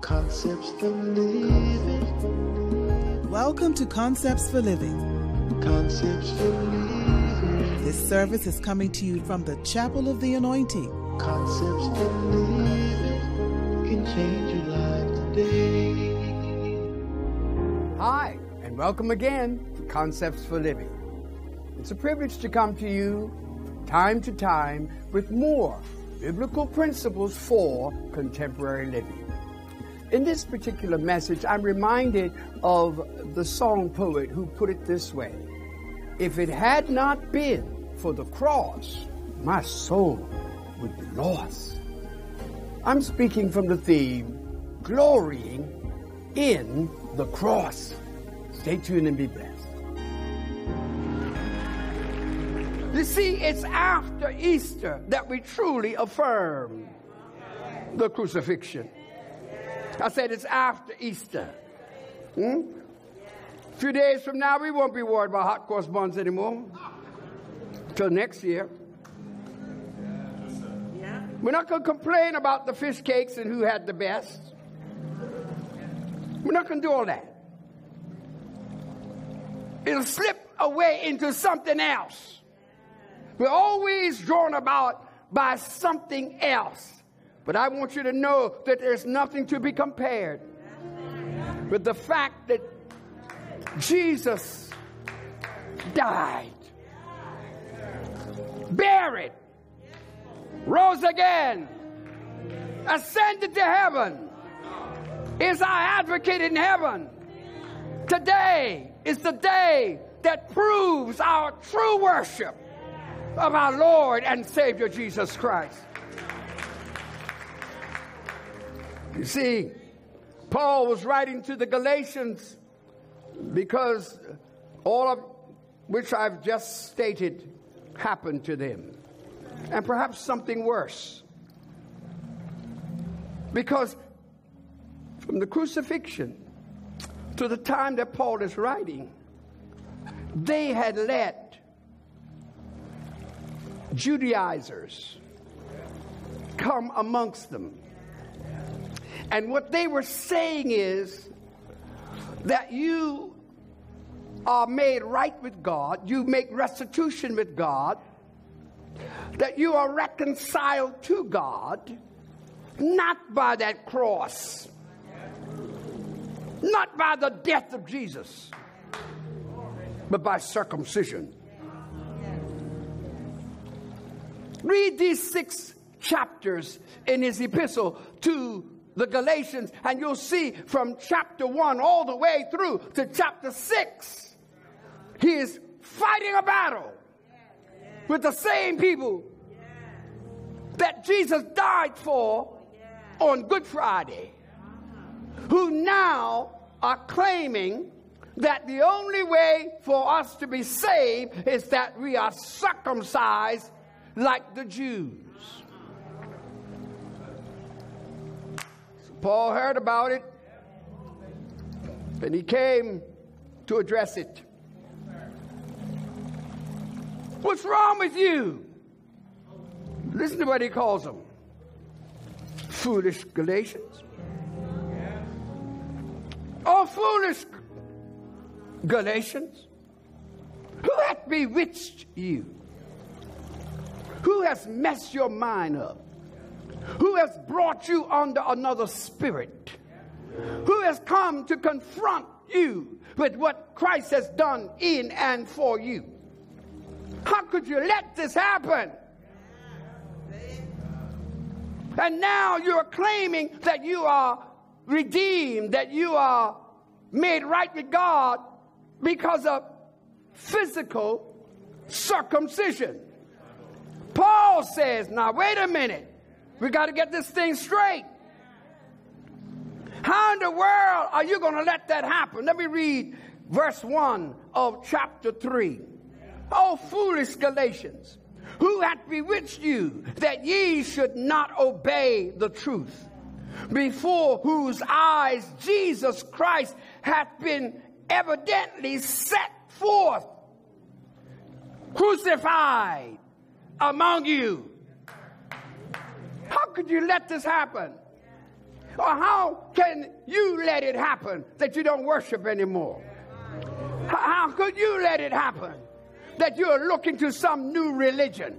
Concepts for living. Welcome to Concepts for Living. Concepts for living. This service is coming to you from the Chapel of the Anointing. Concepts for living can change your life today. Hi, and welcome again to Concepts for Living. It's a privilege to come to you time to time with more biblical principles for contemporary living. In this particular message, I'm reminded of the song poet who put it this way If it had not been for the cross, my soul would be lost. I'm speaking from the theme Glorying in the Cross. Stay tuned and be blessed. You see, it's after Easter that we truly affirm the crucifixion. I said it's after Easter. Hmm? A few days from now, we won't be worried about hot cross buns anymore. Till next year. We're not going to complain about the fish cakes and who had the best. We're not going to do all that. It'll slip away into something else. We're always drawn about by something else. But I want you to know that there's nothing to be compared with the fact that Jesus died, buried, rose again, ascended to heaven, is our advocate in heaven. Today is the day that proves our true worship of our Lord and Savior Jesus Christ. You see, Paul was writing to the Galatians because all of which I've just stated happened to them, and perhaps something worse. Because from the crucifixion to the time that Paul is writing, they had let Judaizers come amongst them. And what they were saying is that you are made right with God, you make restitution with God, that you are reconciled to God, not by that cross, not by the death of Jesus, but by circumcision. Read these six chapters in his epistle to the Galatians, and you'll see from chapter 1 all the way through to chapter 6, he is fighting a battle with the same people that Jesus died for on Good Friday, who now are claiming that the only way for us to be saved is that we are circumcised like the Jews. Paul heard about it and he came to address it. What's wrong with you? Listen to what he calls them foolish Galatians. Oh, foolish Galatians, who hath bewitched you? Who has messed your mind up? Who has brought you under another spirit? Who has come to confront you with what Christ has done in and for you? How could you let this happen? And now you're claiming that you are redeemed, that you are made right with God because of physical circumcision. Paul says, now wait a minute. We got to get this thing straight. How in the world are you going to let that happen? Let me read verse 1 of chapter 3. Oh, foolish Galatians, who hath bewitched you that ye should not obey the truth, before whose eyes Jesus Christ hath been evidently set forth, crucified among you. Could you let this happen? Or how can you let it happen that you don't worship anymore? How, how could you let it happen that you're looking to some new religion?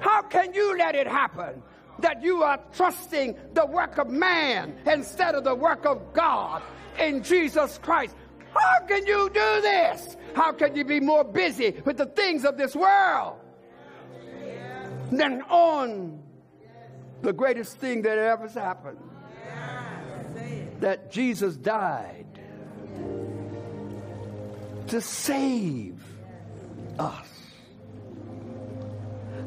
How can you let it happen that you are trusting the work of man instead of the work of God in Jesus Christ? How can you do this? How can you be more busy with the things of this world than on the greatest thing that ever happened? That Jesus died to save us.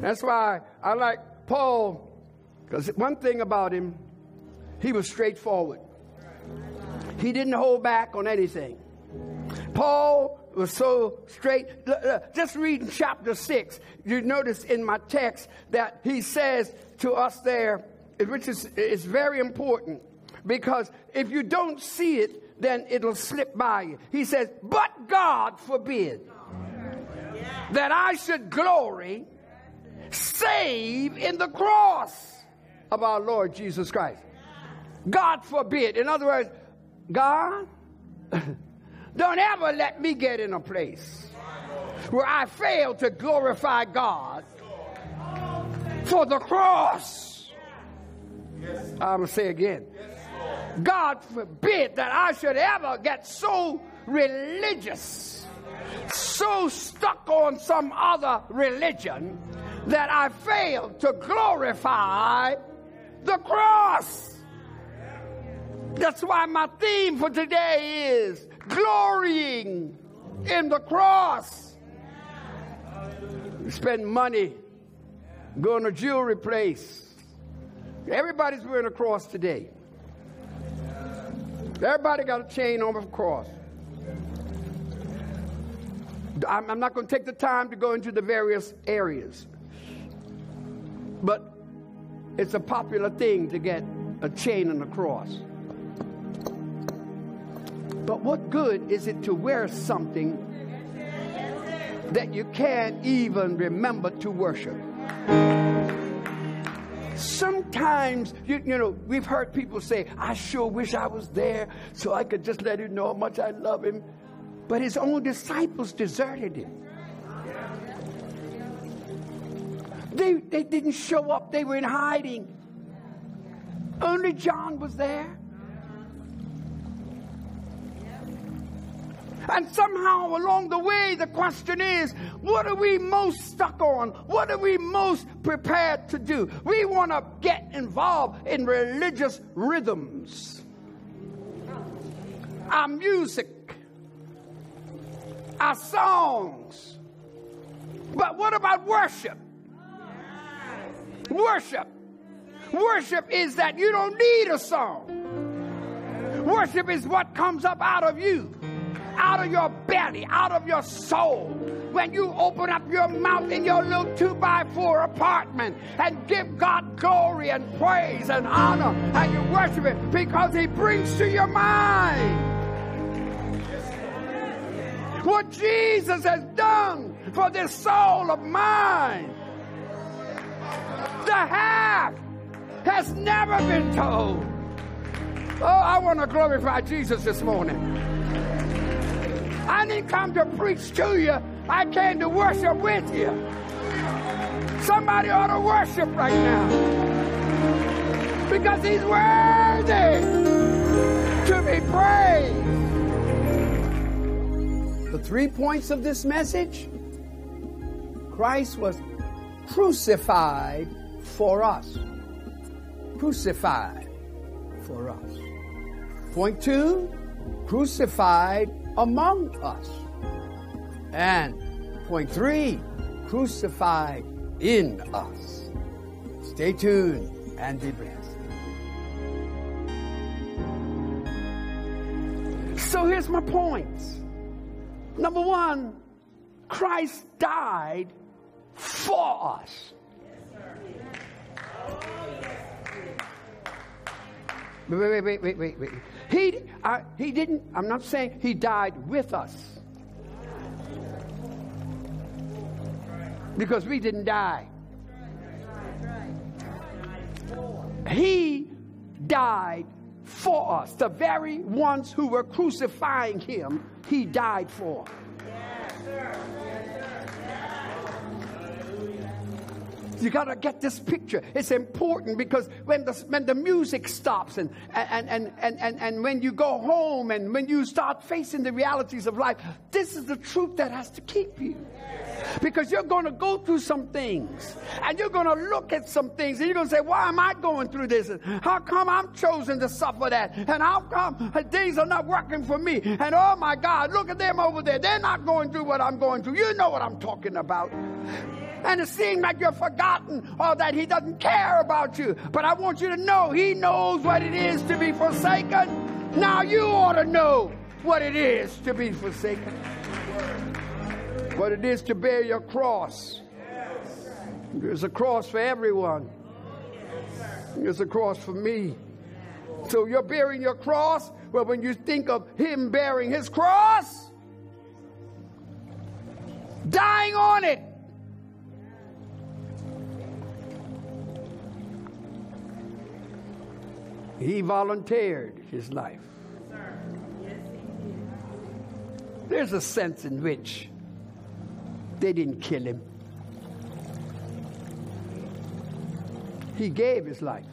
That's why I like Paul, because one thing about him, he was straightforward. He didn't hold back on anything. Paul was so straight. Just reading chapter 6, you notice in my text that he says to us there, which is, is very important, because if you don't see it, then it'll slip by you. He says, But God forbid that I should glory save in the cross of our Lord Jesus Christ. God forbid. In other words, God, don't ever let me get in a place where I fail to glorify God for the cross. I'm going to say again. God forbid that I should ever get so religious, so stuck on some other religion that I fail to glorify the cross. That's why my theme for today is glorying in the cross. You spend money going to jewelry place. Everybody's wearing a cross today. Everybody got a chain on a cross. I'm not going to take the time to go into the various areas. But it's a popular thing to get a chain and a cross. But what good is it to wear something that you can't even remember to worship? Sometimes, you, you know, we've heard people say, I sure wish I was there so I could just let him know how much I love him. But his own disciples deserted him. They, they didn't show up, they were in hiding. Only John was there. And somehow along the way, the question is what are we most stuck on? What are we most prepared to do? We want to get involved in religious rhythms, our music, our songs. But what about worship? Worship. Worship is that you don't need a song. Worship is what comes up out of you out of your belly, out of your soul. When you open up your mouth in your little two by four apartment and give God glory and praise and honor and you worship Him because He brings to your mind what Jesus has done for this soul of mine. The half has never been told. Oh, I want to glorify Jesus this morning. I didn't come to preach to you. I came to worship with you. Somebody ought to worship right now. Because he's worthy to be praised. The three points of this message Christ was crucified for us. Crucified for us. Point two, crucified among us. And point three, crucified in us. Stay tuned and be blessed. So here's my points. Number one, Christ died for us. Wait, wait, wait, wait, wait, wait. Wait. He, I, he didn't, I'm not saying he died with us. Because we didn't die. He died for us. The very ones who were crucifying him, he died for. You got to get this picture. It's important because when the, when the music stops and, and, and, and, and, and when you go home and when you start facing the realities of life, this is the truth that has to keep you. Because you're going to go through some things and you're going to look at some things and you're going to say, Why am I going through this? How come I'm chosen to suffer that? And how come things are not working for me? And oh my God, look at them over there. They're not going through what I'm going through. You know what I'm talking about and it seems like you're forgotten or that he doesn't care about you. But I want you to know he knows what it is to be forsaken. Now you ought to know what it is to be forsaken what it is to bear your cross. There's a cross for everyone. There's a cross for me. So you're bearing your cross. Well, when you think of him bearing his cross, dying on it, he volunteered his life. There's a sense in which they didn't kill him. He gave his life.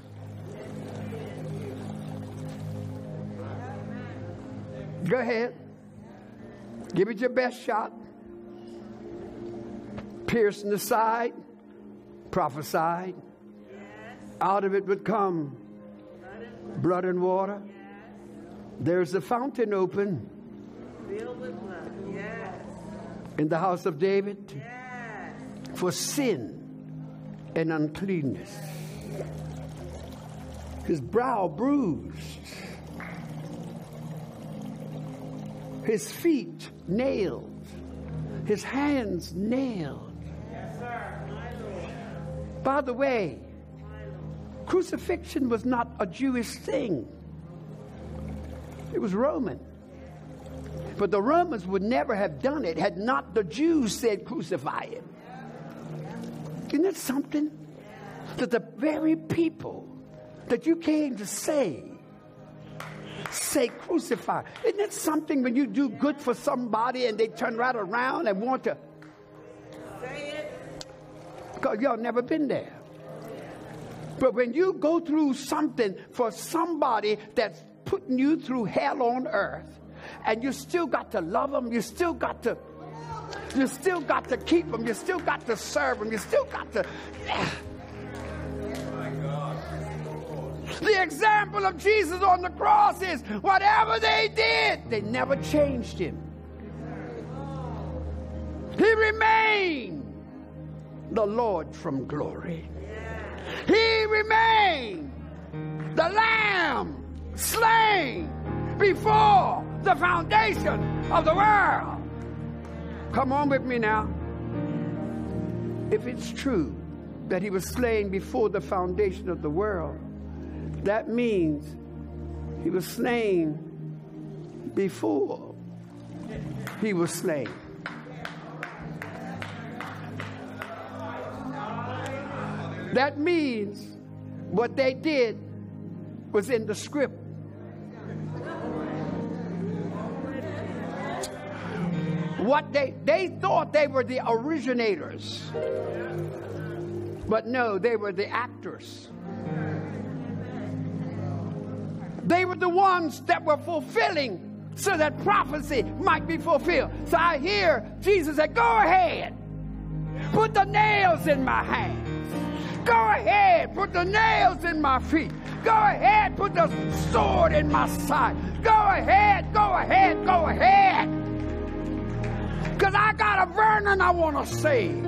Go ahead. Give it your best shot. Piercing the side, prophesied. Out of it would come blood and water. There's a fountain open. In the house of David? For sin and uncleanness. His brow bruised, his feet nailed, his hands nailed. Yes, By the way, crucifixion was not a Jewish thing, it was Roman. But the Romans would never have done it had not the Jews said, crucify him. Isn't that something? That the very people that you came to save say crucify. Isn't it something when you do good for somebody and they turn right around and want to say it? Because y'all never been there. But when you go through something for somebody that's putting you through hell on earth, and you still got to love them. You still got to, you still got to keep them. You still got to serve them. You still got to. Yeah. The example of Jesus on the cross is whatever they did, they never changed him. He remained the Lord from glory. He remained the Lamb slain before the foundation of the world. Come on with me now. If it's true that he was slain before the foundation of the world, that means he was slain before he was slain. That means what they did was in the script. What they they thought they were the originators but no they were the actors. They were the ones that were fulfilling so that prophecy might be fulfilled. So i hear jesus say go ahead. Put the nails in my hands go ahead put the nails in my feet go ahead put the sword in my side go ahead go ahead go ahead because I got a Vernon I want to save.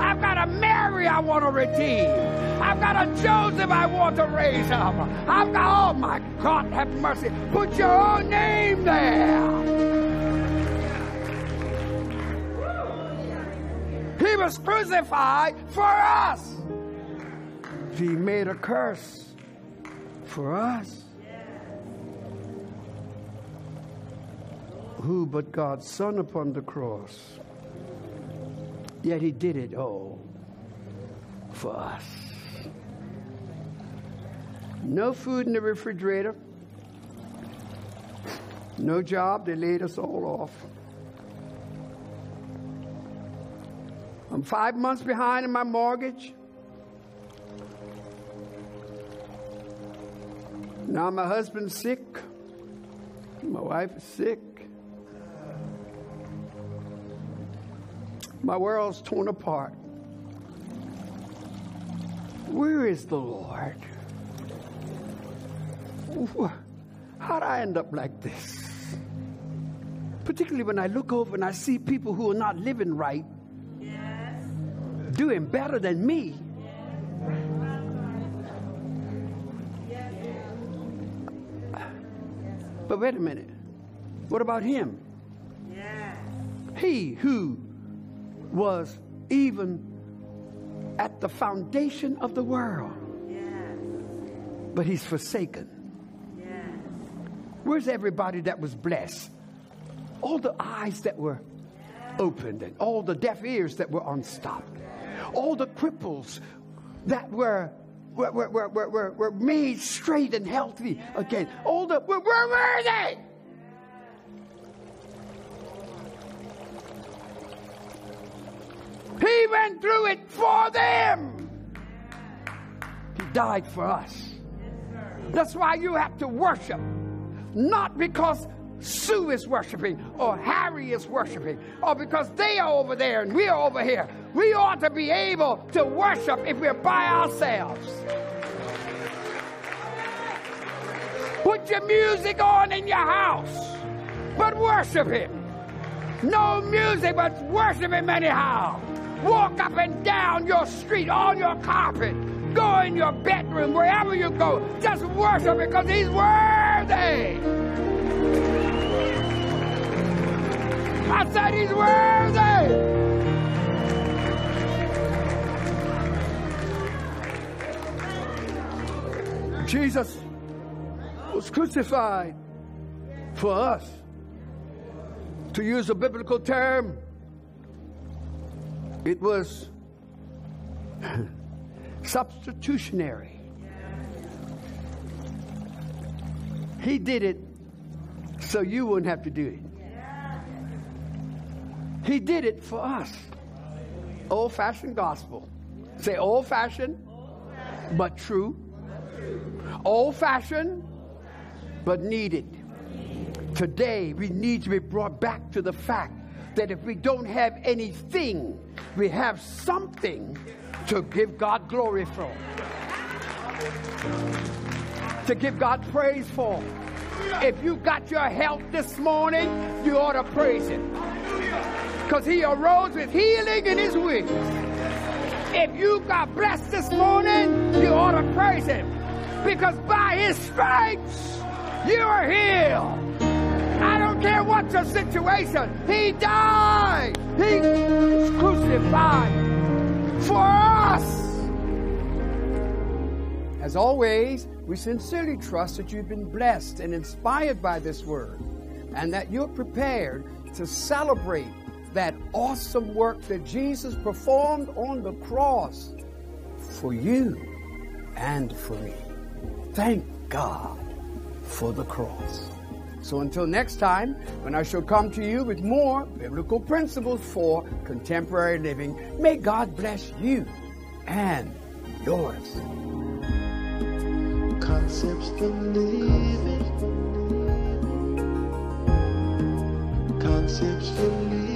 I've got a Mary I want to redeem. I've got a Joseph I want to raise up. I've got, oh my God, have mercy. Put your own name there. He was crucified for us. He made a curse for us. who but God's Son upon the cross? Yet he did it all for us. No food in the refrigerator, No job, they laid us all off. I'm five months behind in my mortgage. Now my husband's sick. My wife is sick. My world's torn apart. Where is the Lord? How'd I end up like this? Particularly when I look over and I see people who are not living right yes. doing better than me. But wait a minute. What about him? Yes. He who was even at the foundation of the world. But he's forsaken. Where's everybody that was blessed? All the eyes that were opened and all the deaf ears that were unstopped. All the cripples that were were, were, were, were, made straight and healthy again. All the where were they? He went through it for them. He died for us. That's why you have to worship. Not because Sue is worshiping or Harry is worshiping or because they are over there and we're over here. We ought to be able to worship if we're by ourselves. Put your music on in your house, but worship Him. No music, but worship Him anyhow. Walk up and down your street on your carpet. Go in your bedroom, wherever you go. Just worship because He's worthy. I said He's worthy. Jesus was crucified for us. To use a biblical term, it was substitutionary. He did it so you wouldn't have to do it. He did it for us. Old fashioned gospel. Say old fashioned, but true. Old fashioned, but needed. Today, we need to be brought back to the fact that if we don't have anything, we have something to give God glory for, to give God praise for. If you got your health this morning, you ought to praise Him. Because He arose with healing in His wings. If you got blessed this morning, you ought to praise Him. Because by His stripes, you are healed. I don't care what your situation. He died. He was crucified for us. As always, we sincerely trust that you've been blessed and inspired by this word and that you're prepared to celebrate that awesome work that Jesus performed on the cross for you and for me. Thank God for the cross. So until next time, when I shall come to you with more biblical principles for contemporary living, may God bless you and yours. Concepts for living. Concepts for living.